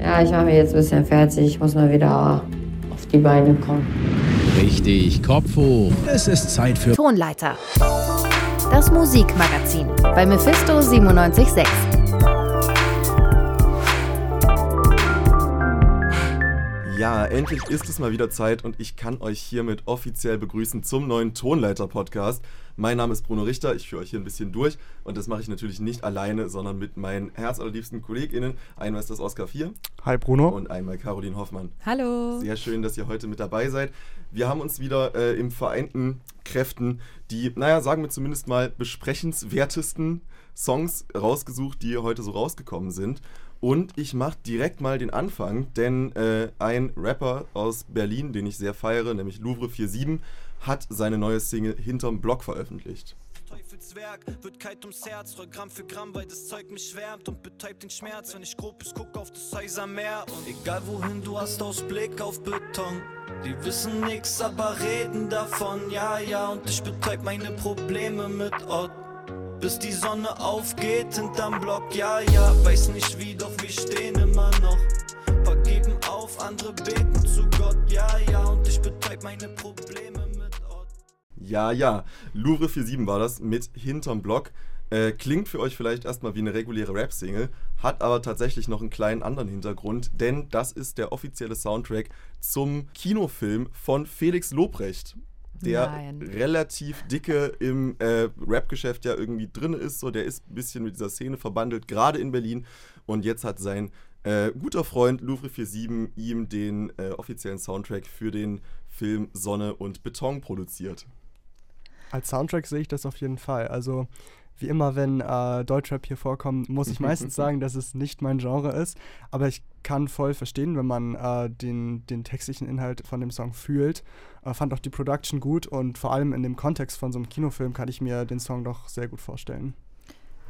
Ja, ich mache mich jetzt ein bisschen fertig. Ich muss mal wieder auf die Beine kommen. Richtig, Kopf hoch. Es ist Zeit für Tonleiter. Das Musikmagazin bei Mephisto 976. Ja, endlich ist es mal wieder Zeit und ich kann euch hiermit offiziell begrüßen zum neuen Tonleiter-Podcast. Mein Name ist Bruno Richter, ich führe euch hier ein bisschen durch und das mache ich natürlich nicht alleine, sondern mit meinen herzallerliebsten KollegInnen. Einmal ist das Oskar 4. Hi Bruno. Und einmal Caroline Hoffmann. Hallo. Sehr schön, dass ihr heute mit dabei seid. Wir haben uns wieder äh, im vereinten Kräften die, naja, sagen wir zumindest mal, besprechenswertesten Songs rausgesucht, die heute so rausgekommen sind. Und ich mache direkt mal den Anfang, denn äh, ein Rapper aus Berlin, den ich sehr feiere, nämlich Louvre 47, hat seine neue Single Hinterm Block veröffentlicht. Teufelswerk wird kalt ums Herz, roll Gramm für Gramm, weil das Zeug mich schwärmt und betäubt den Schmerz, wenn ich grob ist, guck auf das Häusermeer. Und egal wohin du hast, aus Blick auf Beton. Die wissen nix, aber reden davon, ja, ja, und ich betäub meine Probleme mit Ott bis die Sonne aufgeht hinterm Block. Ja, ja, weiß nicht wie, doch wir stehen immer noch. Vergeben auf, andere beten zu Gott. Ja, ja, und ich betäub meine Probleme mit Ort. Ja, ja, Louvre 47 war das mit hinterm Block. Äh, klingt für euch vielleicht erstmal wie eine reguläre Rap-Single, hat aber tatsächlich noch einen kleinen anderen Hintergrund, denn das ist der offizielle Soundtrack zum Kinofilm von Felix Lobrecht der Nein. relativ dicke im äh, Rap-Geschäft ja irgendwie drin ist. So, der ist ein bisschen mit dieser Szene verbandelt, gerade in Berlin. Und jetzt hat sein äh, guter Freund Louvre 47 ihm den äh, offiziellen Soundtrack für den Film Sonne und Beton produziert. Als Soundtrack sehe ich das auf jeden Fall. Also wie immer, wenn äh, Deutschrap hier vorkommt, muss ich meistens sagen, dass es nicht mein Genre ist. Aber ich kann voll verstehen, wenn man äh, den, den textlichen Inhalt von dem Song fühlt. Äh, fand auch die Production gut und vor allem in dem Kontext von so einem Kinofilm kann ich mir den Song doch sehr gut vorstellen.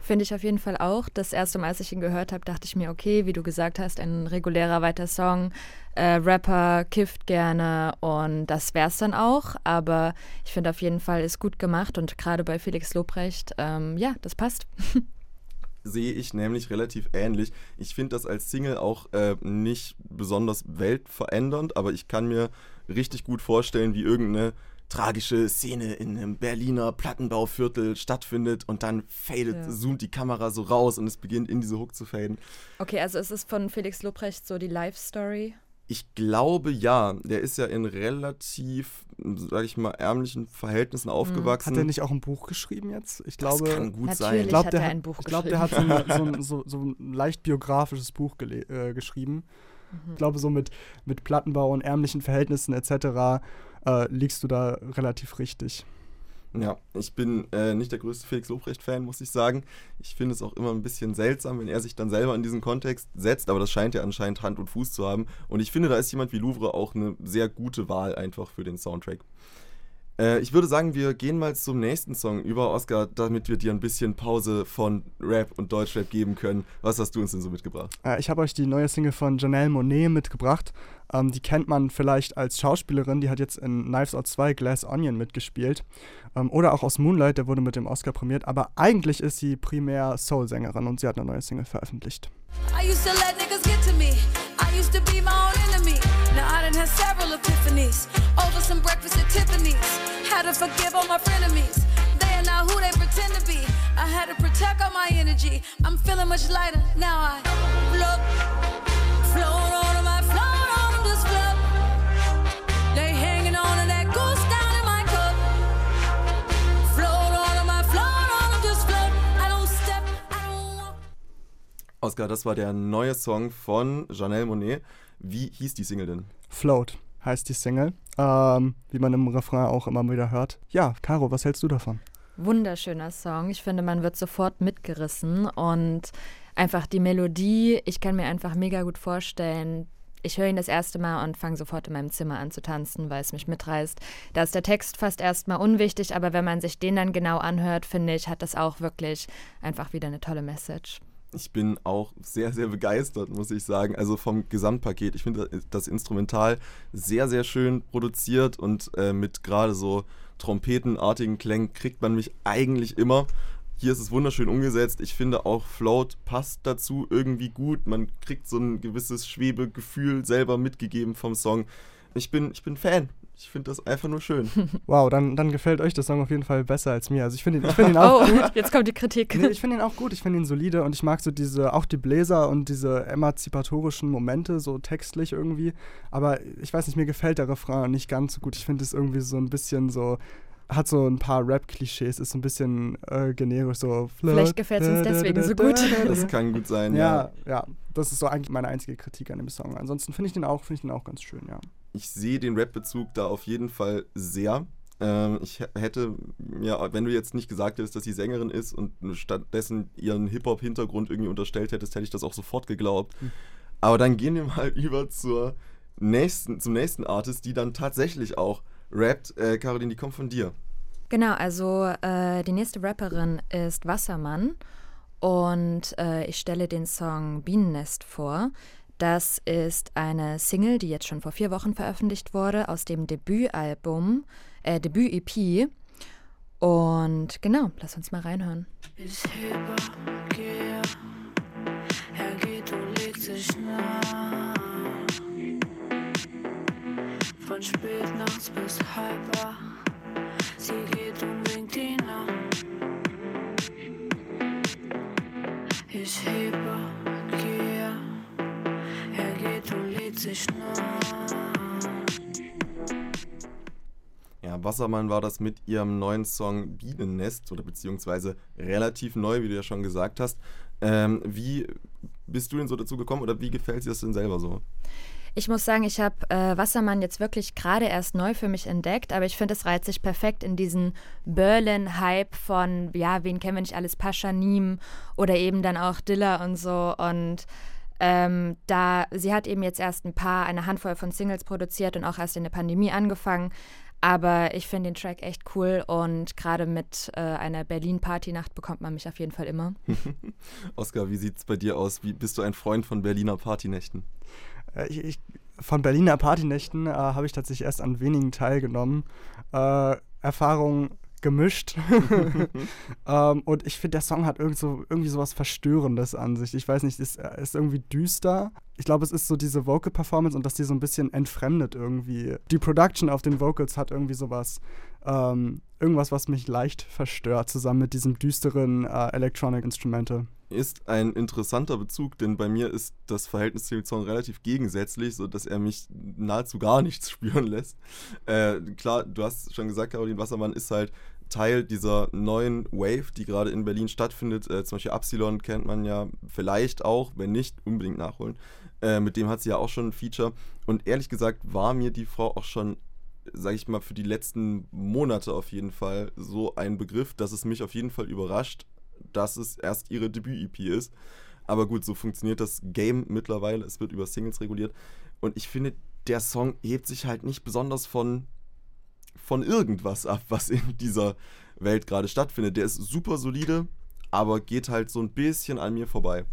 Finde ich auf jeden Fall auch. Das erste Mal, als ich ihn gehört habe, dachte ich mir, okay, wie du gesagt hast, ein regulärer weiter Song. Äh, Rapper kifft gerne und das wäre es dann auch. Aber ich finde auf jeden Fall ist gut gemacht und gerade bei Felix Lobrecht, ähm, ja, das passt. sehe ich nämlich relativ ähnlich. Ich finde das als Single auch äh, nicht besonders weltverändernd, aber ich kann mir richtig gut vorstellen, wie irgendeine tragische Szene in einem Berliner Plattenbauviertel stattfindet und dann fadet, ja. zoomt die Kamera so raus und es beginnt in diese Hook zu faden. Okay, also ist es von Felix Lobrecht so die Life-Story? Ich glaube ja. Der ist ja in relativ, sag ich mal, ärmlichen Verhältnissen aufgewachsen. Hat er nicht auch ein Buch geschrieben jetzt? Ich glaube, das kann gut Natürlich sein. Ich glaube, der, hat, ich glaub, der hat so ein, so, so, so ein leicht biografisches Buch äh, geschrieben. Mhm. Ich glaube, so mit, mit Plattenbau und ärmlichen Verhältnissen etc. Äh, liegst du da relativ richtig. Ja, ich bin äh, nicht der größte Felix Lobrecht-Fan, muss ich sagen. Ich finde es auch immer ein bisschen seltsam, wenn er sich dann selber in diesen Kontext setzt, aber das scheint ja anscheinend Hand und Fuß zu haben. Und ich finde, da ist jemand wie Louvre auch eine sehr gute Wahl einfach für den Soundtrack. Äh, ich würde sagen, wir gehen mal zum nächsten Song über, Oscar, damit wir dir ein bisschen Pause von Rap und Deutschrap geben können. Was hast du uns denn so mitgebracht? Äh, ich habe euch die neue Single von Janelle Monet mitgebracht. Ähm, die kennt man vielleicht als Schauspielerin, die hat jetzt in Knives Out 2 Glass Onion mitgespielt. Ähm, oder auch aus Moonlight, der wurde mit dem Oscar prämiert. Aber eigentlich ist sie primär Soul-Sängerin und sie hat eine neue Single veröffentlicht. I used to let niggas get to me. Used to be my own enemy. Now I done had several epiphanies. Over some breakfast at Tiffany's. Had to forgive all my frenemies. They are not who they pretend to be. I had to protect all my energy. I'm feeling much lighter. Now I float, float Oscar, das war der neue Song von Janelle Monet. Wie hieß die Single denn? Float heißt die Single, ähm, wie man im Refrain auch immer wieder hört. Ja, Caro, was hältst du davon? Wunderschöner Song. Ich finde, man wird sofort mitgerissen und einfach die Melodie, ich kann mir einfach mega gut vorstellen, ich höre ihn das erste Mal und fange sofort in meinem Zimmer an zu tanzen, weil es mich mitreißt. Da ist der Text fast erstmal unwichtig, aber wenn man sich den dann genau anhört, finde ich, hat das auch wirklich einfach wieder eine tolle Message ich bin auch sehr, sehr begeistert, muss ich sagen. Also vom Gesamtpaket. Ich finde das Instrumental sehr, sehr schön produziert und äh, mit gerade so trompetenartigen Klängen kriegt man mich eigentlich immer. Hier ist es wunderschön umgesetzt. Ich finde auch Float passt dazu irgendwie gut. Man kriegt so ein gewisses Schwebegefühl selber mitgegeben vom Song. Ich bin, ich bin Fan. Ich finde das einfach nur schön. Wow, dann, dann gefällt euch der Song auf jeden Fall besser als mir. Also ich finde ihn, find ihn auch Oh, gut. jetzt kommt die Kritik. Nee, ich finde ihn auch gut, ich finde ihn solide und ich mag so diese, auch die Bläser und diese emanzipatorischen Momente, so textlich irgendwie. Aber ich weiß nicht, mir gefällt der Refrain nicht ganz so gut. Ich finde es irgendwie so ein bisschen so, hat so ein paar Rap-Klischees, ist so ein bisschen äh, generisch, so. Vielleicht gefällt's uns deswegen so gut. Das kann gut sein, Ja, ja. ja, das ist so eigentlich meine einzige Kritik an dem Song. Ansonsten finde ich den auch, finde ich den auch ganz schön, ja. Ich sehe den Rap-Bezug da auf jeden Fall sehr. Ähm, ich hätte mir, wenn du jetzt nicht gesagt hättest, dass sie Sängerin ist und stattdessen ihren Hip-Hop-Hintergrund irgendwie unterstellt hättest, hätte ich das auch sofort geglaubt. Aber dann gehen wir mal über zur nächsten, zum nächsten Artist, die dann tatsächlich auch rappt. Äh, Caroline, die kommt von dir. Genau, also äh, die nächste Rapperin ist Wassermann und äh, ich stelle den Song Bienennest vor. Das ist eine Single, die jetzt schon vor vier Wochen veröffentlicht wurde, aus dem Debütalbum, äh, Debüt-EP. Und genau, lass uns mal reinhören. Ich Wassermann war das mit ihrem neuen Song Bienennest oder beziehungsweise relativ neu, wie du ja schon gesagt hast. Ähm, wie bist du denn so dazu gekommen oder wie gefällt dir das denn selber so? Ich muss sagen, ich habe äh, Wassermann jetzt wirklich gerade erst neu für mich entdeckt, aber ich finde, es reiht sich perfekt in diesen Berlin-Hype von, ja, wen kennen wir nicht alles, Pascha Niem oder eben dann auch Dilla und so. Und ähm, da, sie hat eben jetzt erst ein paar, eine Handvoll von Singles produziert und auch erst in der Pandemie angefangen. Aber ich finde den Track echt cool und gerade mit äh, einer Berlin-Party-Nacht bekommt man mich auf jeden Fall immer. Oskar, wie sieht's bei dir aus? Wie, bist du ein Freund von Berliner Partynächten? Äh, Ich, ich, von Berliner Partynächten äh, habe ich tatsächlich erst an wenigen teilgenommen. Äh, Erfahrung gemischt. ähm, und ich finde, der Song hat irgend so, irgendwie sowas Verstörendes an sich. Ich weiß nicht, ist, äh, ist irgendwie düster. Ich glaube, es ist so diese Vocal-Performance und dass die so ein bisschen entfremdet irgendwie. Die Production auf den Vocals hat irgendwie sowas, ähm, irgendwas, was mich leicht verstört, zusammen mit diesem düsteren äh, Electronic Instrumental. Ist ein interessanter Bezug, denn bei mir ist das Verhältnis zu dem Song relativ gegensätzlich, sodass er mich nahezu gar nichts spüren lässt. Äh, klar, du hast schon gesagt, Caroline Wassermann ist halt Teil dieser neuen Wave, die gerade in Berlin stattfindet. Äh, zum Beispiel Absilon kennt man ja vielleicht auch, wenn nicht, unbedingt nachholen. Äh, mit dem hat sie ja auch schon ein Feature. Und ehrlich gesagt war mir die Frau auch schon, sag ich mal, für die letzten Monate auf jeden Fall so ein Begriff, dass es mich auf jeden Fall überrascht, dass es erst ihre Debüt-EP ist. Aber gut, so funktioniert das Game mittlerweile. Es wird über Singles reguliert. Und ich finde, der Song hebt sich halt nicht besonders von, von irgendwas ab, was in dieser Welt gerade stattfindet. Der ist super solide, aber geht halt so ein bisschen an mir vorbei.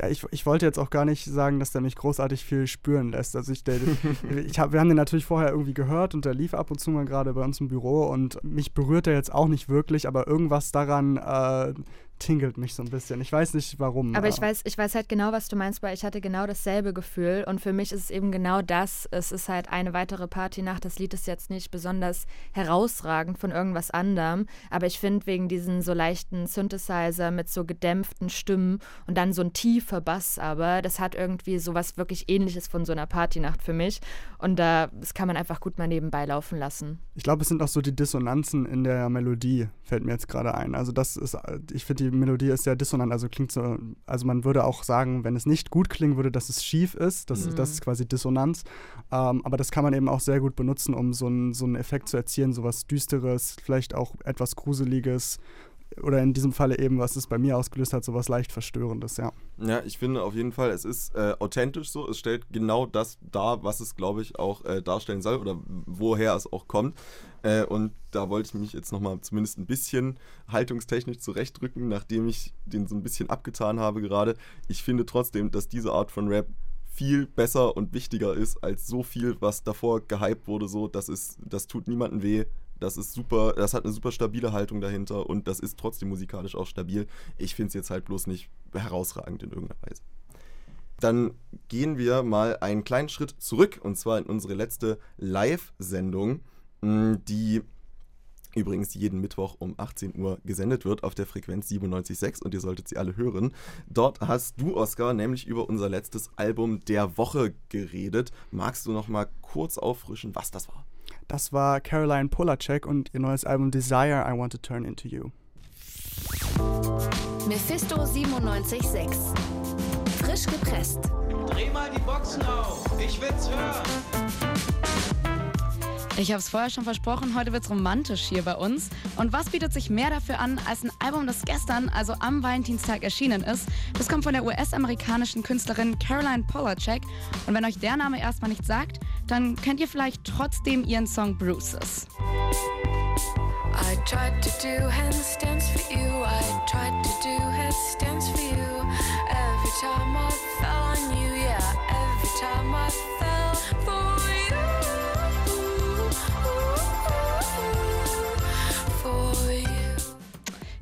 Ja, ich, ich wollte jetzt auch gar nicht sagen, dass der mich großartig viel spüren lässt. Also ich, der, ich hab, wir haben den natürlich vorher irgendwie gehört und der lief ab und zu mal gerade bei uns im Büro und mich berührt er jetzt auch nicht wirklich, aber irgendwas daran äh, tingelt mich so ein bisschen. Ich weiß nicht warum. Aber ich äh, weiß, ich weiß halt genau, was du meinst, weil ich hatte genau dasselbe Gefühl und für mich ist es eben genau das. Es ist halt eine weitere Partynacht. Das Lied ist jetzt nicht besonders herausragend von irgendwas anderem, aber ich finde wegen diesen so leichten Synthesizer mit so gedämpften Stimmen und dann so ein tiefer Bass, aber das hat irgendwie so was wirklich ähnliches von so einer Partynacht für mich und da das kann man einfach gut mal nebenbei laufen lassen. Ich glaube, es sind auch so die Dissonanzen in der Melodie, fällt mir jetzt gerade ein. Also das ist, ich finde, die Melodie ist sehr dissonant, also klingt so, also man würde auch sagen, wenn es nicht gut klingen würde, dass es schief ist, das, Mhm. das ist quasi Dissonanz. Ähm, aber das kann man eben auch sehr gut benutzen, um so einen, so einen Effekt zu erzielen, sowas Düsteres, vielleicht auch etwas Gruseliges oder in diesem Falle eben, was es bei mir ausgelöst hat, sowas leicht Verstörendes, ja. Ja, ich finde auf jeden Fall, es ist äh, authentisch so. Es stellt genau das dar, was es, glaube ich, auch äh, darstellen soll oder woher es auch kommt. Äh, und da wollte ich mich jetzt nochmal zumindest ein bisschen haltungstechnisch zurechtdrücken, nachdem ich den so ein bisschen abgetan habe gerade. Ich finde trotzdem, dass diese Art von Rap viel besser und wichtiger ist als so viel, was davor gehypt wurde. So, das ist, das tut niemandem weh. Das ist super, das hat eine super stabile Haltung dahinter und das ist trotzdem musikalisch auch stabil. Ich finde es jetzt halt bloß nicht herausragend in irgendeiner Weise. Dann gehen wir mal einen kleinen Schritt zurück und zwar in unsere letzte Live-Sendung, mh, die übrigens jeden Mittwoch um 18 Uhr gesendet wird auf der Frequenz 97.6 und ihr solltet sie alle hören. Dort hast du, Oskar, nämlich über unser letztes Album der Woche geredet. Magst du noch mal kurz auffrischen, was das war? Das war Caroline Polacek und ihr neues Album Desire I Want to Turn Into You. Mephisto 97.6. Frisch gepresst. Dreh mal die Boxen auf. Ich will's hören. Ich habe es vorher schon versprochen, heute wird's romantisch hier bei uns. Und was bietet sich mehr dafür an als ein Album, das gestern, also am Valentinstag erschienen ist? Das kommt von der US-amerikanischen Künstlerin Caroline Polacek. Und wenn euch der Name erstmal nichts sagt, dann kennt ihr vielleicht trotzdem ihren Song Bruises. I tried to do handstands for you. I tried to do headstands for you. Every time I fell on you, yeah. Every time I fell for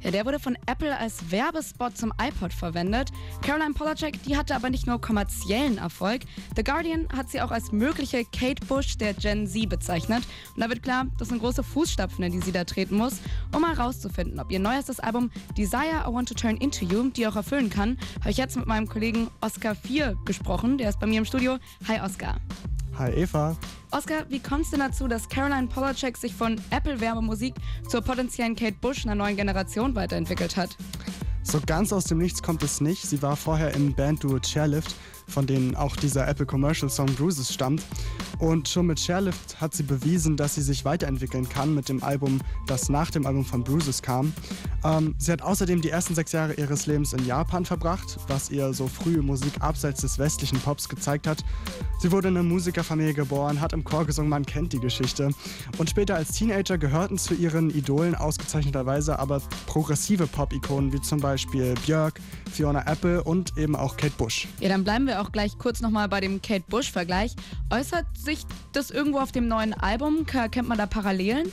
Ja, der wurde von Apple als Werbespot zum iPod verwendet. Caroline Polacek, die hatte aber nicht nur kommerziellen Erfolg. The Guardian hat sie auch als mögliche Kate Bush der Gen Z bezeichnet. Und da wird klar, das sind große Fußstapfen, in die sie da treten muss, um mal rauszufinden, ob ihr neuestes Album Desire I Want to Turn Into You die auch erfüllen kann. Habe ich jetzt mit meinem Kollegen Oscar 4 gesprochen. Der ist bei mir im Studio. Hi Oscar. Hi Eva. Oscar, wie kommt es denn dazu, dass Caroline Polacek sich von Apple-Werbemusik zur potenziellen Kate Bush einer neuen Generation weiterentwickelt hat? So ganz aus dem Nichts kommt es nicht. Sie war vorher im Bandduo Chairlift, von denen auch dieser Apple Commercial Song Bruises stammt. Und schon mit Chairlift hat sie bewiesen, dass sie sich weiterentwickeln kann mit dem Album, das nach dem Album von Bruises kam. Ähm, sie hat außerdem die ersten sechs Jahre ihres Lebens in Japan verbracht, was ihr so frühe Musik abseits des westlichen Pops gezeigt hat. Sie wurde in einer Musikerfamilie geboren, hat im Chor gesungen, man kennt die Geschichte. Und später als Teenager gehörten zu ihren Idolen ausgezeichneterweise aber progressive Pop-Ikonen wie zum Beispiel Björk, Fiona Apple und eben auch Kate Bush. Ja, dann bleiben wir auch gleich kurz nochmal bei dem Kate Bush-Vergleich. Äußert sich das irgendwo auf dem neuen Album? Ke- Kennt man da Parallelen?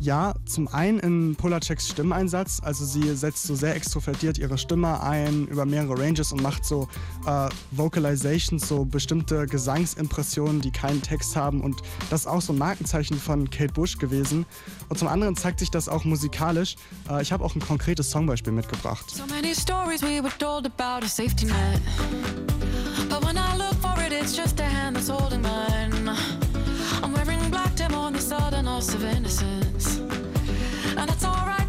Ja, zum einen in Polaceks Stimmeinsatz. Also sie setzt so sehr extrovertiert ihre Stimme ein über mehrere Ranges und macht so äh, Vocalizations, so bestimmte Gesangsimpressionen, die keinen Text haben. Und das ist auch so ein Markenzeichen von Kate Bush gewesen. Und zum anderen zeigt sich das auch musikalisch. Äh, ich habe auch ein konkretes Songbeispiel mitgebracht. So many stories we were told about a safety net. But when I look for it, it's just a hand that's holding mine. I'm wearing black dim on the sudden loss of innocence. And that's alright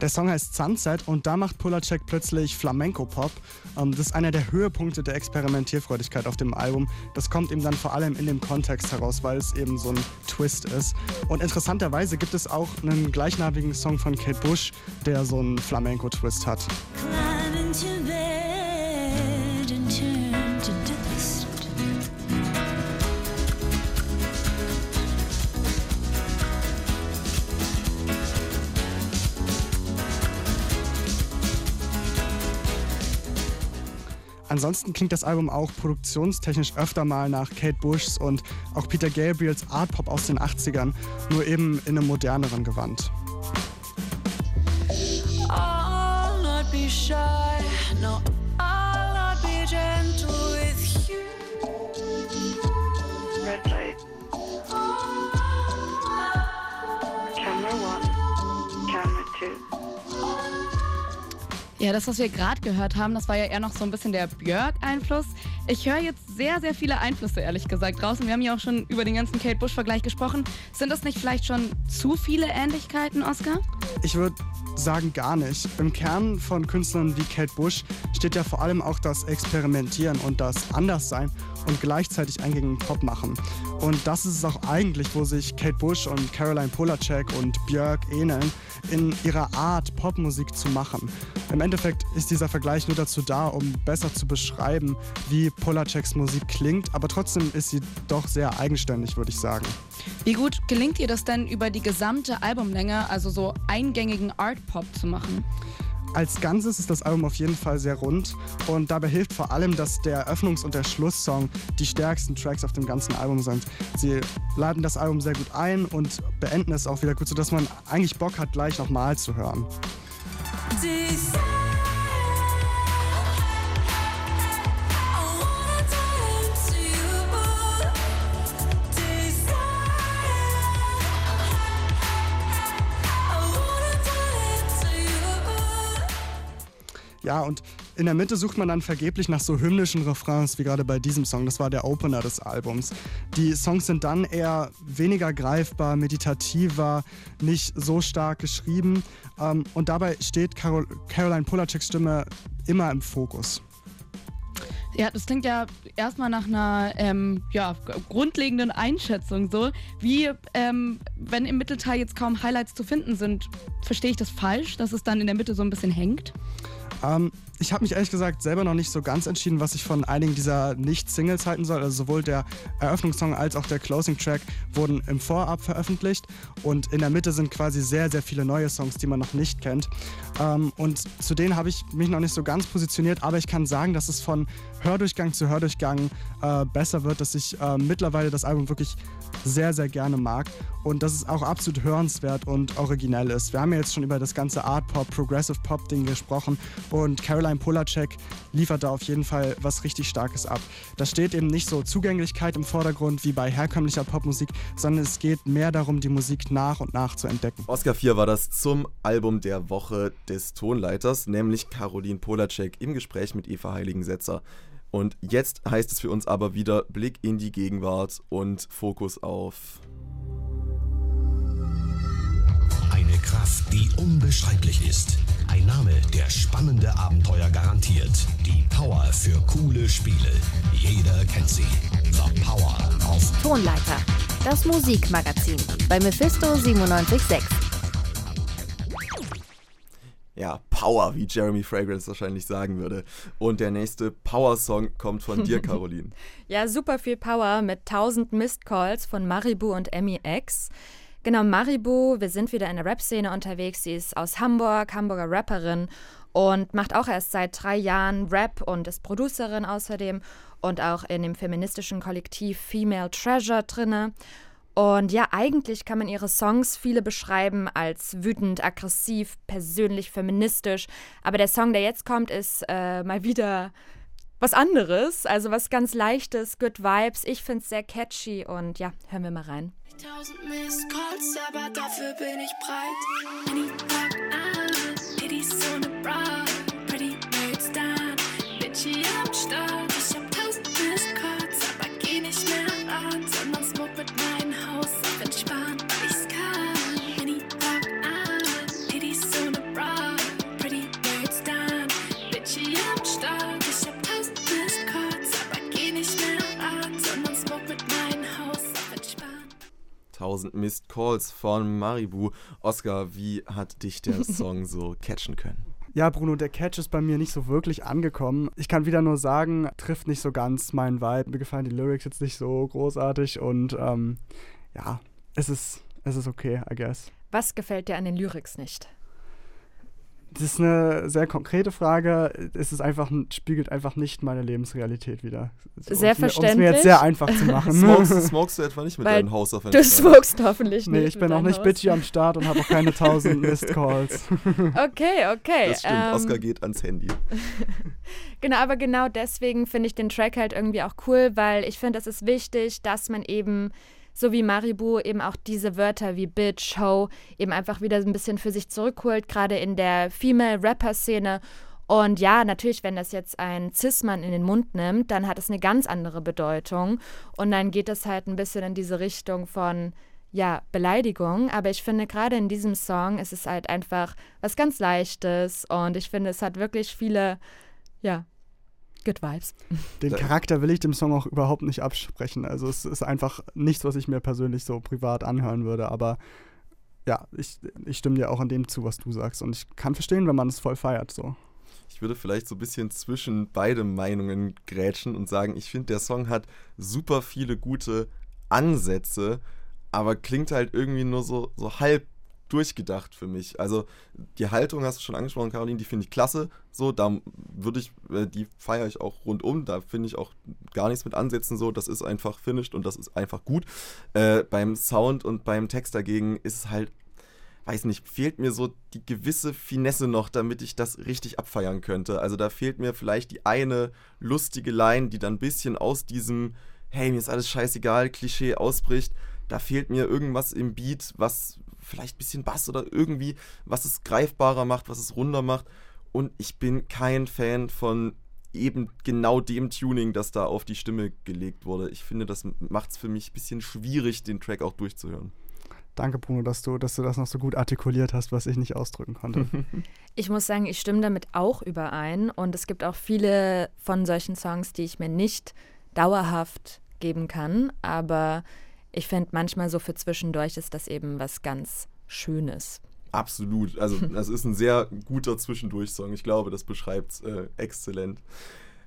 Der Song heißt Sunset und da macht Polacek plötzlich Flamenco-Pop. Ähm, das ist einer der Höhepunkte der Experimentierfreudigkeit auf dem Album. Das kommt ihm dann vor allem in dem Kontext heraus, weil es eben so ein Twist ist. Und interessanterweise gibt es auch einen gleichnamigen Song von Kate Bush, der so einen Flamenco-Twist hat. Climb into Ansonsten klingt das Album auch produktionstechnisch öfter mal nach Kate Bushs und auch Peter Gabriels Art Pop aus den 80ern, nur eben in einem moderneren Gewand. Ja, das, was wir gerade gehört haben, das war ja eher noch so ein bisschen der Björk-Einfluss. Ich höre jetzt sehr, sehr viele Einflüsse, ehrlich gesagt, draußen. Wir haben ja auch schon über den ganzen Kate Bush-Vergleich gesprochen. Sind das nicht vielleicht schon zu viele Ähnlichkeiten, Oscar? Ich würde sagen gar nicht. Im Kern von Künstlern wie Kate Bush steht ja vor allem auch das Experimentieren und das Anderssein und gleichzeitig eingängigen Pop machen. Und das ist es auch eigentlich, wo sich Kate Bush und Caroline Polacek und Björk ähneln, in ihrer Art, Popmusik zu machen. Im Endeffekt ist dieser Vergleich nur dazu da, um besser zu beschreiben, wie Polaceks Musik klingt, aber trotzdem ist sie doch sehr eigenständig, würde ich sagen. Wie gut gelingt ihr das denn über die gesamte Albumlänge, also so eingängigen Art-Pop zu machen? Als Ganzes ist das Album auf jeden Fall sehr rund und dabei hilft vor allem, dass der Eröffnungs- und der Schlusssong die stärksten Tracks auf dem ganzen Album sind. Sie laden das Album sehr gut ein und beenden es auch wieder gut, sodass man eigentlich Bock hat, gleich nochmal zu hören. Ja, und in der Mitte sucht man dann vergeblich nach so hymnischen Refrains, wie gerade bei diesem Song. Das war der Opener des Albums. Die Songs sind dann eher weniger greifbar, meditativer, nicht so stark geschrieben. Ähm, und dabei steht Carol Caroline Polaceks Stimme immer im Fokus. Ja, das klingt ja erstmal nach einer ähm, ja, grundlegenden Einschätzung so. Wie, ähm, wenn im Mittelteil jetzt kaum Highlights zu finden sind, verstehe ich das falsch, dass es dann in der Mitte so ein bisschen hängt? Ähm, ich habe mich ehrlich gesagt selber noch nicht so ganz entschieden, was ich von einigen dieser Nicht-Singles halten soll. Also sowohl der Eröffnungssong als auch der Closing-Track wurden im Vorab veröffentlicht und in der Mitte sind quasi sehr, sehr viele neue Songs, die man noch nicht kennt. Ähm, und zu denen habe ich mich noch nicht so ganz positioniert, aber ich kann sagen, dass es von Hördurchgang zu Hördurchgang äh, besser wird, dass ich äh, mittlerweile das Album wirklich sehr, sehr gerne mag und dass es auch absolut hörenswert und originell ist. Wir haben ja jetzt schon über das ganze Art Pop, Progressive Pop Ding gesprochen und Caroline Polacek liefert da auf jeden Fall was richtig Starkes ab. Da steht eben nicht so Zugänglichkeit im Vordergrund wie bei herkömmlicher Popmusik, sondern es geht mehr darum, die Musik nach und nach zu entdecken. Oscar 4 war das zum Album der Woche des Tonleiters, nämlich Caroline Polacek im Gespräch mit Eva Heiligensetzer. Und jetzt heißt es für uns aber wieder Blick in die Gegenwart und Fokus auf. Eine Kraft, die unbeschreiblich ist. Ein Name, der spannende Abenteuer garantiert. Die Power für coole Spiele. Jeder kennt sie. The Power auf Tonleiter, das Musikmagazin bei Mephisto 976. Ja, Power, wie Jeremy Fragrance wahrscheinlich sagen würde. Und der nächste Power-Song kommt von dir, Caroline. ja, super viel Power mit 1000 Missed Calls von Maribu und Emmy X. Genau, Maribu, wir sind wieder in der Rap-Szene unterwegs. Sie ist aus Hamburg, Hamburger Rapperin und macht auch erst seit drei Jahren Rap und ist Producerin außerdem und auch in dem feministischen Kollektiv Female Treasure drinne. Und ja, eigentlich kann man ihre Songs viele beschreiben als wütend, aggressiv, persönlich, feministisch. Aber der Song, der jetzt kommt, ist äh, mal wieder was anderes. Also was ganz Leichtes, Good Vibes. Ich finde es sehr catchy und ja, hören wir mal rein. Tausend Missed Calls, aber dafür bin ich breit. 1000 Missed Calls von Maribu. Oscar, wie hat dich der Song so catchen können? Ja, Bruno, der Catch ist bei mir nicht so wirklich angekommen. Ich kann wieder nur sagen, trifft nicht so ganz meinen Vibe. Mir gefallen die Lyrics jetzt nicht so großartig und ähm, ja, es ist, es ist okay, I guess. Was gefällt dir an den Lyrics nicht? Das ist eine sehr konkrete Frage. Es ist einfach, spiegelt einfach nicht meine Lebensrealität wieder. So, sehr um's verständlich. Um es mir jetzt sehr einfach zu machen. Smokest, smokest du etwa nicht mit Weil deinem Haus auf Du smokest hoffentlich nicht. Nee, ich bin auch nicht Haus. bitchy am Start und habe auch keine 1000 Missed Calls. Okay, okay. Das stimmt, ähm, Oscar geht ans Handy. Genau, aber genau deswegen finde ich den Track halt irgendwie auch cool, weil ich finde, es ist wichtig, dass man eben, so wie Maribu, eben auch diese Wörter wie Bitch, Ho, eben einfach wieder ein bisschen für sich zurückholt, gerade in der Female-Rapper-Szene. Und ja, natürlich, wenn das jetzt ein Cis-Mann in den Mund nimmt, dann hat es eine ganz andere Bedeutung. Und dann geht es halt ein bisschen in diese Richtung von, ja, Beleidigung. Aber ich finde, gerade in diesem Song ist es halt einfach was ganz Leichtes. Und ich finde, es hat wirklich viele, ja, Good Vibes. Den Charakter will ich dem Song auch überhaupt nicht absprechen. Also es ist einfach nichts, was ich mir persönlich so privat anhören würde. Aber ja, ich, ich stimme dir auch an dem zu, was du sagst. Und ich kann verstehen, wenn man es voll feiert. So. Ich würde vielleicht so ein bisschen zwischen beide Meinungen grätschen und sagen, ich finde, der Song hat super viele gute Ansätze, aber klingt halt irgendwie nur so, so halb durchgedacht für mich. Also die Haltung hast du schon angesprochen, Caroline, die finde ich klasse. So, da würde ich, äh, die feiere ich auch rundum. Da finde ich auch gar nichts mit ansetzen. So, das ist einfach finished und das ist einfach gut. Äh, beim Sound und beim Text dagegen ist es halt weiß nicht, fehlt mir so die gewisse Finesse noch, damit ich das richtig abfeiern könnte. Also da fehlt mir vielleicht die eine lustige Line, die dann ein bisschen aus diesem, hey, mir ist alles scheißegal, Klischee ausbricht. Da fehlt mir irgendwas im Beat, was vielleicht ein bisschen Bass oder irgendwie, was es greifbarer macht, was es runder macht. Und ich bin kein Fan von eben genau dem Tuning, das da auf die Stimme gelegt wurde. Ich finde, das macht es für mich ein bisschen schwierig, den Track auch durchzuhören. Danke, Bruno, dass du, dass du das noch so gut artikuliert hast, was ich nicht ausdrücken konnte. Ich muss sagen, ich stimme damit auch überein. Und es gibt auch viele von solchen Songs, die ich mir nicht dauerhaft geben kann. Aber ich finde, manchmal so für zwischendurch ist das eben was ganz Schönes. Absolut. Also, das ist ein sehr guter Zwischendurch-Song. Ich glaube, das beschreibt es äh, exzellent.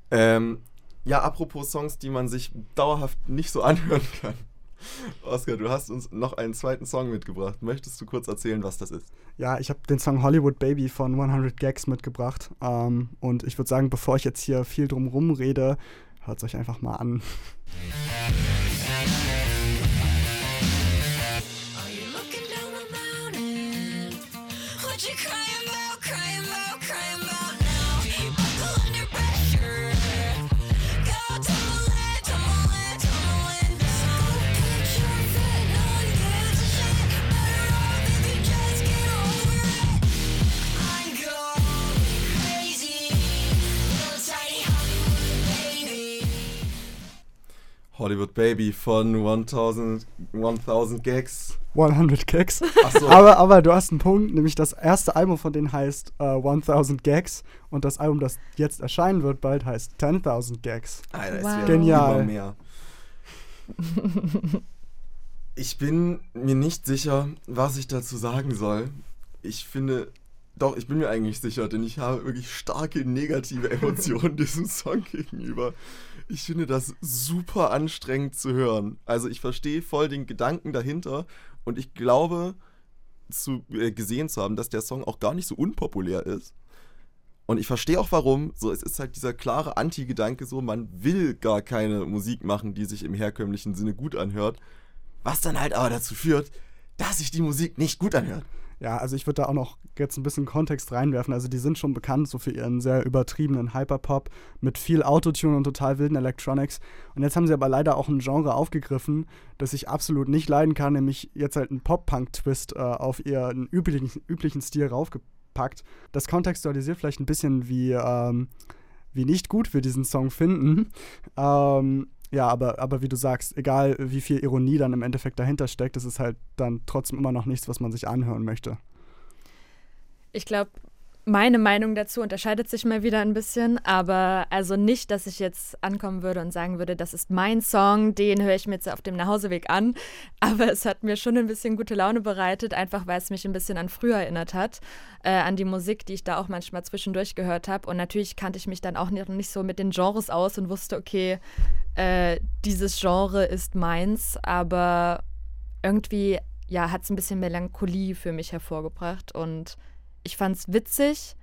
Ähm, ja, apropos Songs, die man sich dauerhaft nicht so anhören kann. Oskar, du hast uns noch einen zweiten Song mitgebracht. Möchtest du kurz erzählen, was das ist? Ja, ich habe den Song Hollywood Baby von 100 Gags mitgebracht. Ähm, und ich würde sagen, bevor ich jetzt hier viel drum rede, hört es euch einfach mal an. Hollywood Baby von 1000, 1000 Gags. 100 Gags. So. aber, aber du hast einen Punkt, nämlich das erste Album von denen heißt uh, äh, 1000 Gags und das Album, das jetzt erscheinen wird, bald heißt 10.000 Gags. Alter, wow. Genial. Mehr. ich bin mir nicht sicher, was ich dazu sagen soll. Ich finde, doch, ich bin mir eigentlich sicher, denn ich habe wirklich starke negative Emotionen diesem Song gegenüber. Ich finde das super anstrengend zu hören. Also ich verstehe voll den Gedanken dahinter und ich glaube zu, äh, gesehen zu haben, dass der Song auch gar nicht so unpopulär ist. Und ich verstehe auch warum. So, es ist halt dieser klare Anti-Gedanke, so, man will gar keine Musik machen, die sich im herkömmlichen Sinne gut anhört. Was dann halt aber dazu führt, dass sich die Musik nicht gut anhört. Ja, also ich würde da auch noch jetzt ein bisschen Kontext reinwerfen. Also die sind schon bekannt so für ihren sehr übertriebenen Hyperpop mit viel Autotune und total wilden Electronics. Und jetzt haben sie aber leider auch ein Genre aufgegriffen, das ich absolut nicht leiden kann, nämlich jetzt halt einen Pop-Punk-Twist äh, auf ihren üblichen, üblichen Stil raufgepackt. Das kontextualisiert vielleicht ein bisschen, wie, ähm, wie nicht gut wir diesen Song finden. Ähm, ja, aber, aber wie du sagst, egal wie viel Ironie dann im Endeffekt dahinter steckt, es ist halt dann trotzdem immer noch nichts, was man sich anhören möchte. Ich glaube, meine Meinung dazu unterscheidet sich mal wieder ein bisschen, aber also nicht, dass ich jetzt ankommen würde und sagen würde, das ist mein Song, den höre ich mir jetzt auf dem Nachhauseweg an, aber es hat mir schon ein bisschen gute Laune bereitet, einfach weil es mich ein bisschen an früher erinnert hat, äh, an die Musik, die ich da auch manchmal zwischendurch gehört habe. Und natürlich kannte ich mich dann auch nicht, nicht so mit den Genres aus und wusste, okay, äh, dieses Genre ist meins, aber irgendwie ja, hat es ein bisschen Melancholie für mich hervorgebracht und ich fand es witzig,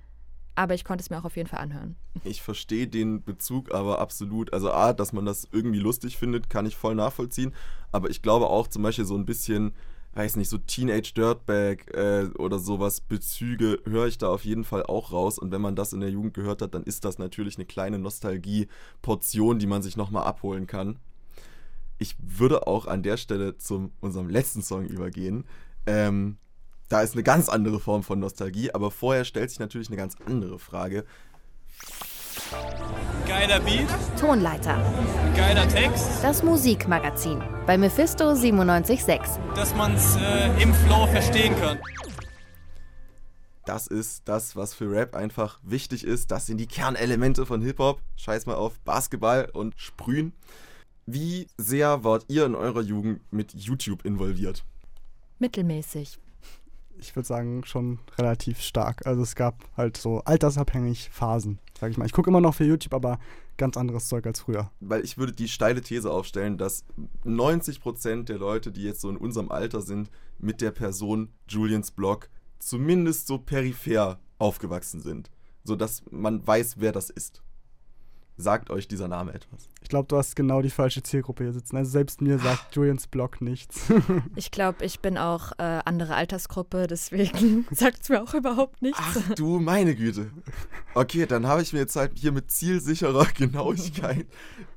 aber ich konnte es mir auch auf jeden Fall anhören. Ich verstehe den Bezug aber absolut. Also A, dass man das irgendwie lustig findet, kann ich voll nachvollziehen. Aber ich glaube auch zum Beispiel so ein bisschen, weiß nicht, so Teenage Dirtbag äh, oder sowas, Bezüge höre ich da auf jeden Fall auch raus. Und wenn man das in der Jugend gehört hat, dann ist das natürlich eine kleine Nostalgie-Portion, die man sich nochmal abholen kann. Ich würde auch an der Stelle zu unserem letzten Song übergehen. Ähm, da ist eine ganz andere Form von Nostalgie, aber vorher stellt sich natürlich eine ganz andere Frage. Geiler Beat. Tonleiter. Geiler Text. Das Musikmagazin bei Mephisto 976. Dass man es äh, im Flow verstehen kann. Das ist das, was für Rap einfach wichtig ist. Das sind die Kernelemente von Hip-Hop. Scheiß mal auf Basketball und Sprühen. Wie sehr wart ihr in eurer Jugend mit YouTube involviert? Mittelmäßig ich würde sagen, schon relativ stark. Also es gab halt so altersabhängig Phasen, sag ich mal. Ich gucke immer noch für YouTube, aber ganz anderes Zeug als früher. Weil ich würde die steile These aufstellen, dass 90% der Leute, die jetzt so in unserem Alter sind, mit der Person Julians Blog zumindest so peripher aufgewachsen sind. Sodass man weiß, wer das ist. Sagt euch dieser Name etwas? Ich glaube, du hast genau die falsche Zielgruppe hier sitzen. Also selbst mir sagt Julians Blog nichts. Ich glaube, ich bin auch äh, andere Altersgruppe, deswegen sagt es mir auch überhaupt nichts. Ach du meine Güte. Okay, dann habe ich mir jetzt halt hier mit zielsicherer Genauigkeit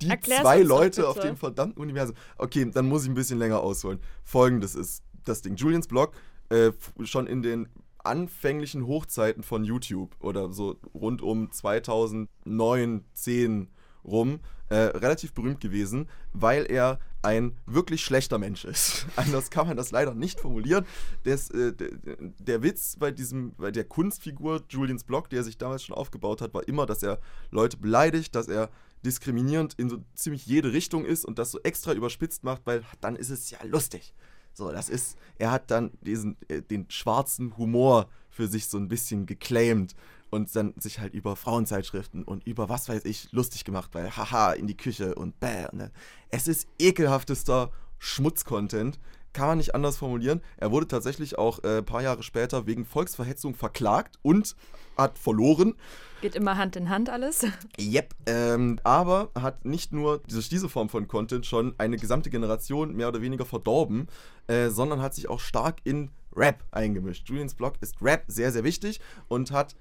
die Erklär's zwei Leute auf dem verdammten Universum. Okay, dann muss ich ein bisschen länger ausholen. Folgendes ist das Ding. Julians Blog äh, schon in den anfänglichen Hochzeiten von YouTube oder so rund um 2009, 10 rum äh, relativ berühmt gewesen, weil er ein wirklich schlechter Mensch ist. Anders kann man das leider nicht formulieren. Das, äh, der, der Witz bei diesem, bei der Kunstfigur Julians Blog, der sich damals schon aufgebaut hat, war immer, dass er Leute beleidigt, dass er diskriminierend in so ziemlich jede Richtung ist und das so extra überspitzt macht, weil dann ist es ja lustig. So, das ist, er hat dann diesen, äh, den schwarzen Humor für sich so ein bisschen geclaimed und dann sich halt über Frauenzeitschriften und über was weiß ich lustig gemacht, weil haha, in die Küche und bäh. Und, dann- es ist ekelhaftester Schmutzcontent, kann man nicht anders formulieren. Er wurde tatsächlich auch äh, ein paar Jahre später wegen Volksverhetzung verklagt und hat verloren. Geht immer Hand in Hand alles. Yep. Ähm, aber hat nicht nur durch diese Form von Content schon eine gesamte Generation mehr oder weniger verdorben, äh, sondern hat sich auch stark in Rap eingemischt. Julians Blog ist Rap sehr, sehr wichtig und hat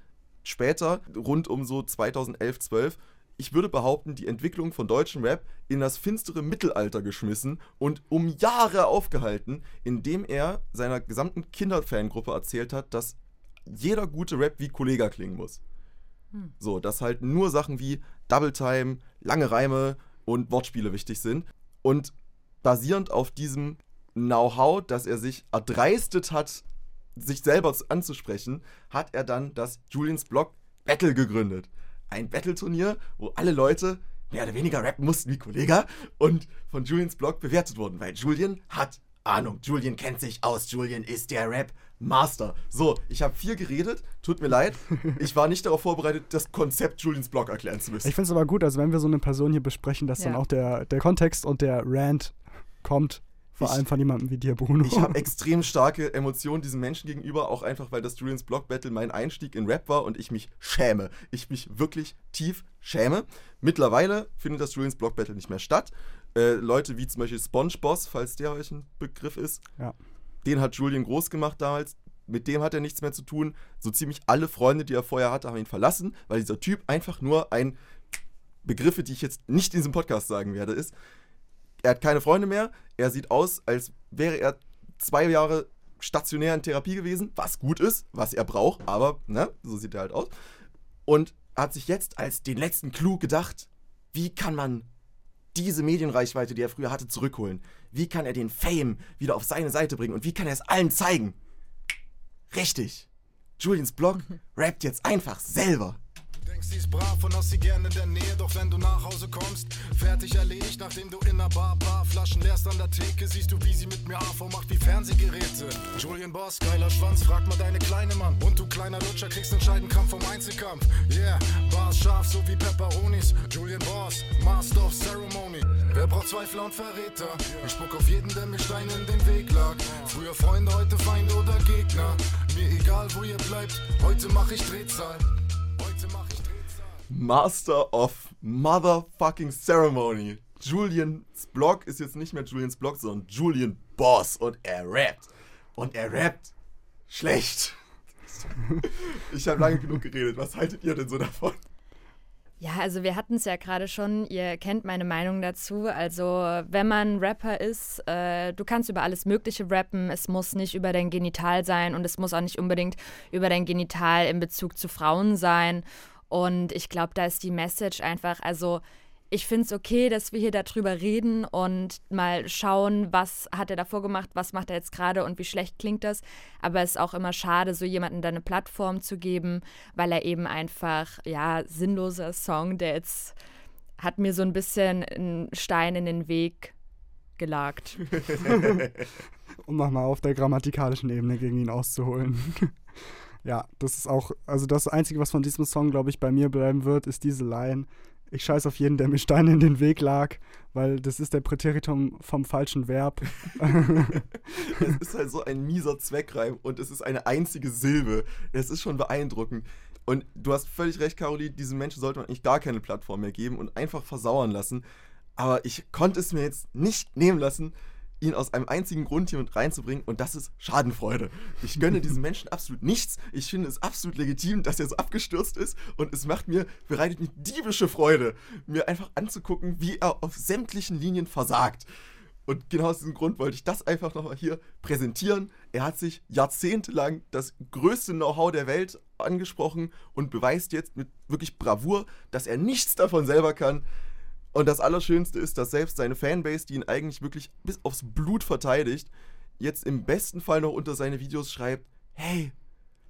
später, rund um so 2011, 12, ich würde behaupten, die Entwicklung von deutschem Rap in das finstere Mittelalter geschmissen und um Jahre aufgehalten, indem er seiner gesamten Kinderfangruppe erzählt hat, dass jeder gute Rap wie Kollega klingen muss. Hm. So, dass halt nur Sachen wie Double Time, lange Reime und Wortspiele wichtig sind. Und basierend auf diesem Know-how, dass er sich erdreistet hat, sich selber anzusprechen, hat er dann das Julians Blog Battle gegründet. Ein Battle-Turnier, wo alle Leute mehr oder weniger rappen mussten wie Kollega und von Julians Blog bewertet wurden, weil Julian hat Ahnung. Julian kennt sich aus. Julian ist der Rap-Master. So, ich habe viel geredet. Tut mir leid. Ich war nicht darauf vorbereitet, das Konzept Julians Blog erklären zu müssen. Ich finde es aber gut, also wenn wir so eine Person hier besprechen, dass dann Ja. auch der, der Kontext und der Rant kommt. Vor Ich- allem von jemandem wie dir, Bruno. Ich habe extrem starke Emotionen diesem Menschen gegenüber, auch einfach, weil das Julians Block Battle mein Einstieg in Rap war und ich mich schäme. Ich mich wirklich tief schäme. Mittlerweile findet das Julians Block Battle nicht mehr statt. Äh, Leute wie zum Beispiel SpongeBoss, falls der euch ein Begriff ist, Ja. den hat Julian groß gemacht damals. Mit dem hat er nichts mehr zu tun. So ziemlich alle Freunde, die er vorher hatte, haben ihn verlassen, weil dieser Typ einfach nur ein Begriffe, die ich jetzt nicht in diesem Podcast sagen werde, ist, er hat keine Freunde mehr, er sieht aus, als wäre er zwei Jahre stationär in Therapie gewesen, was gut ist, was er braucht, aber ne, so sieht er halt aus. Und hat sich jetzt als den letzten Clou gedacht, wie kann man diese Medienreichweite, die er früher hatte, zurückholen? Wie kann er den Fame wieder auf seine Seite bringen und wie kann er es allen zeigen? Richtig. Julians Blog rappt jetzt einfach selber. Denkst, sie ist brav und hast sie gerne in der Nähe, doch wenn du nach Hause kommst, fertig erledigt, nachdem du in der Bar paar Flaschen leerst an der Theke, siehst du, wie sie mit mir AV macht wie Fernsehgeräte. Julian Boss, geiler Schwanz, frag mal deine kleine Mann. Und du kleiner Lutscher kriegst einen Scheidenkrampf vom Einzelkampf. Yeah, Bars scharf, so wie Pepperonis. Julian Boss, Master of Ceremony. Wer braucht Zweifler und Verräter? Ich spuck auf jeden, der mir Steine in den Weg lag. Früher Freunde, heute Feinde oder Gegner. Mir egal, wo ihr bleibt, heute mach ich Drehzahl. Master of Motherfucking Ceremony. Julians Blog ist jetzt nicht mehr Julians Blog, sondern Julian Boss und er rappt. Und er rappt schlecht. Ich habe lange genug geredet. Was haltet ihr denn so davon? Ja, also wir hatten es ja gerade schon, ihr kennt meine Meinung dazu. Also wenn man Rapper ist, äh, du kannst über alles Mögliche rappen, es muss nicht über dein Genital sein und es muss auch nicht unbedingt über dein Genital in Bezug zu Frauen sein. Und ich glaube, da ist die Message einfach, also ich finde es okay, dass wir hier darüber reden und mal schauen, was hat er davor gemacht, was macht er jetzt gerade und wie schlecht klingt das. Aber es ist auch immer schade, so jemandem da eine Plattform zu geben, weil er eben einfach, ja, sinnloser Song, der jetzt hat mir so ein bisschen einen Stein in den Weg gelagt. um nochmal auf der grammatikalischen Ebene gegen ihn auszuholen. ja, das ist auch, also das Einzige, was von diesem Song, glaube ich, bei mir bleiben wird, ist diese Line. Ich scheiß auf jeden, der mir Steine in den Weg lag, weil das ist der Präteritum vom falschen Verb. es ist halt so ein mieser Zweckreim und es ist eine einzige Silbe. Es ist schon beeindruckend. Und du hast völlig recht, Caroline, diesen Menschen sollte man eigentlich gar keine Plattform mehr geben und einfach versauern lassen. Aber ich konnte es mir jetzt nicht nehmen lassen, ihn aus einem einzigen Grund hier mit reinzubringen und das ist Schadenfreude. Ich gönne diesem Menschen absolut nichts. Ich finde es absolut legitim, dass er so abgestürzt ist und es macht mir, bereitet mir diebische Freude, mir einfach anzugucken, wie er auf sämtlichen Linien versagt. Und genau aus diesem Grund wollte ich das einfach nochmal hier präsentieren. Er hat sich jahrzehntelang das größte Know-how der Welt angesprochen und beweist jetzt mit wirklich Bravour, dass er nichts davon selber kann. Und das Allerschönste ist, dass selbst seine Fanbase, die ihn eigentlich wirklich bis aufs Blut verteidigt, jetzt im besten Fall noch unter seine Videos schreibt, hey,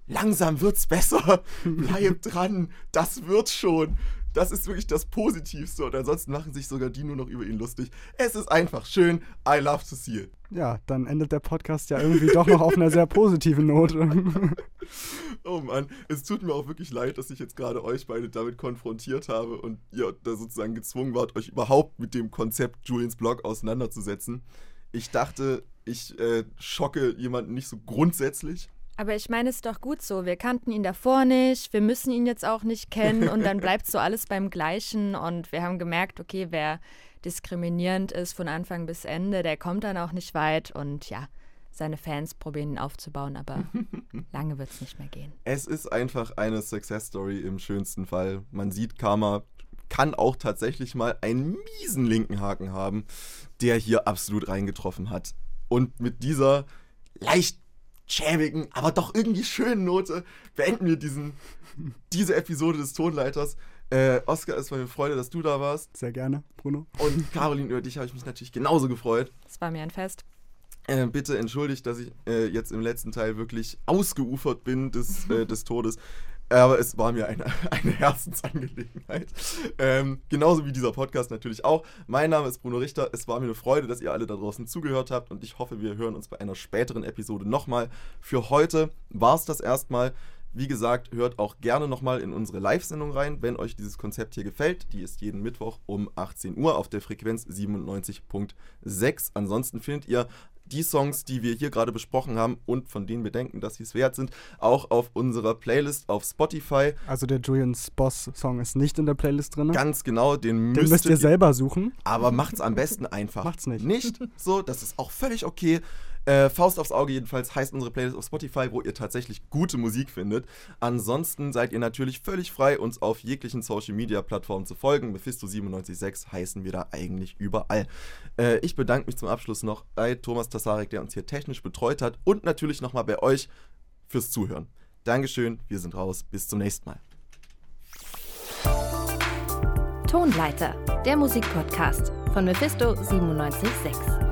langsam wird's besser, bleib dran, das wird schon. Das ist wirklich das Positivste und ansonsten machen sich sogar die nur noch über ihn lustig. Es ist einfach schön. I love to see it. Ja, dann endet der Podcast ja irgendwie doch noch auf einer sehr positiven Note. oh Mann, es tut mir auch wirklich leid, dass ich jetzt gerade euch beide damit konfrontiert habe und ihr da sozusagen gezwungen wart, euch überhaupt mit dem Konzept Julians Blog auseinanderzusetzen. Ich dachte, ich äh, schocke jemanden nicht so grundsätzlich. Aber ich meine es ist doch gut so. Wir kannten ihn davor nicht, wir müssen ihn jetzt auch nicht kennen und dann bleibt so alles beim Gleichen. Und wir haben gemerkt, okay, wer diskriminierend ist von Anfang bis Ende, der kommt dann auch nicht weit. Und ja, seine Fans probieren ihn aufzubauen, aber lange wird es nicht mehr gehen. Es ist einfach eine Success Story im schönsten Fall. Man sieht, Karma kann auch tatsächlich mal einen miesen linken Haken haben, der hier absolut reingetroffen hat. Und mit dieser leicht schäbigen, aber doch irgendwie schönen Note beenden wir diesen, diese Episode des Tonleiters. Äh, Oskar, es war mir Freude, dass du da warst. Sehr gerne, Bruno. Und Caroline, über dich habe ich mich natürlich genauso gefreut. Es war mir ein Fest. Äh, bitte entschuldigt, dass ich äh, jetzt im letzten Teil wirklich ausgeufert bin des, äh, des Todes. Aber es war mir eine, eine Herzensangelegenheit. Ähm, genauso wie dieser Podcast natürlich auch. Mein Name ist Bruno Richter. Es war mir eine Freude, dass ihr alle da draußen zugehört habt. Und ich hoffe, wir hören uns bei einer späteren Episode nochmal. Für heute war es das erstmal. Wie gesagt, hört auch gerne nochmal in unsere Live-Sendung rein, wenn euch dieses Konzept hier gefällt. Die ist jeden Mittwoch um 18 Uhr auf der Frequenz 97.6. Ansonsten findet ihr die Songs, die wir hier gerade besprochen haben und von denen wir denken, dass sie es wert sind, auch auf unserer Playlist auf Spotify. Also der Julians Boss-Song ist nicht in der Playlist drin? Ganz genau, den, den müsst ihr selber suchen. Aber macht's am besten einfach. macht's nicht. Nicht so, das ist auch völlig okay. Äh, Faust aufs Auge jedenfalls heißt unsere Playlist auf Spotify, wo ihr tatsächlich gute Musik findet. Ansonsten seid ihr natürlich völlig frei, uns auf jeglichen Social Media Plattformen zu folgen. Mephisto976 heißen wir da eigentlich überall. Äh, ich bedanke mich zum Abschluss noch bei Thomas Tassarek, der uns hier technisch betreut hat und natürlich nochmal bei euch fürs Zuhören. Dankeschön, wir sind raus. Bis zum nächsten Mal. Tonleiter, der Musikpodcast von Mephisto 976.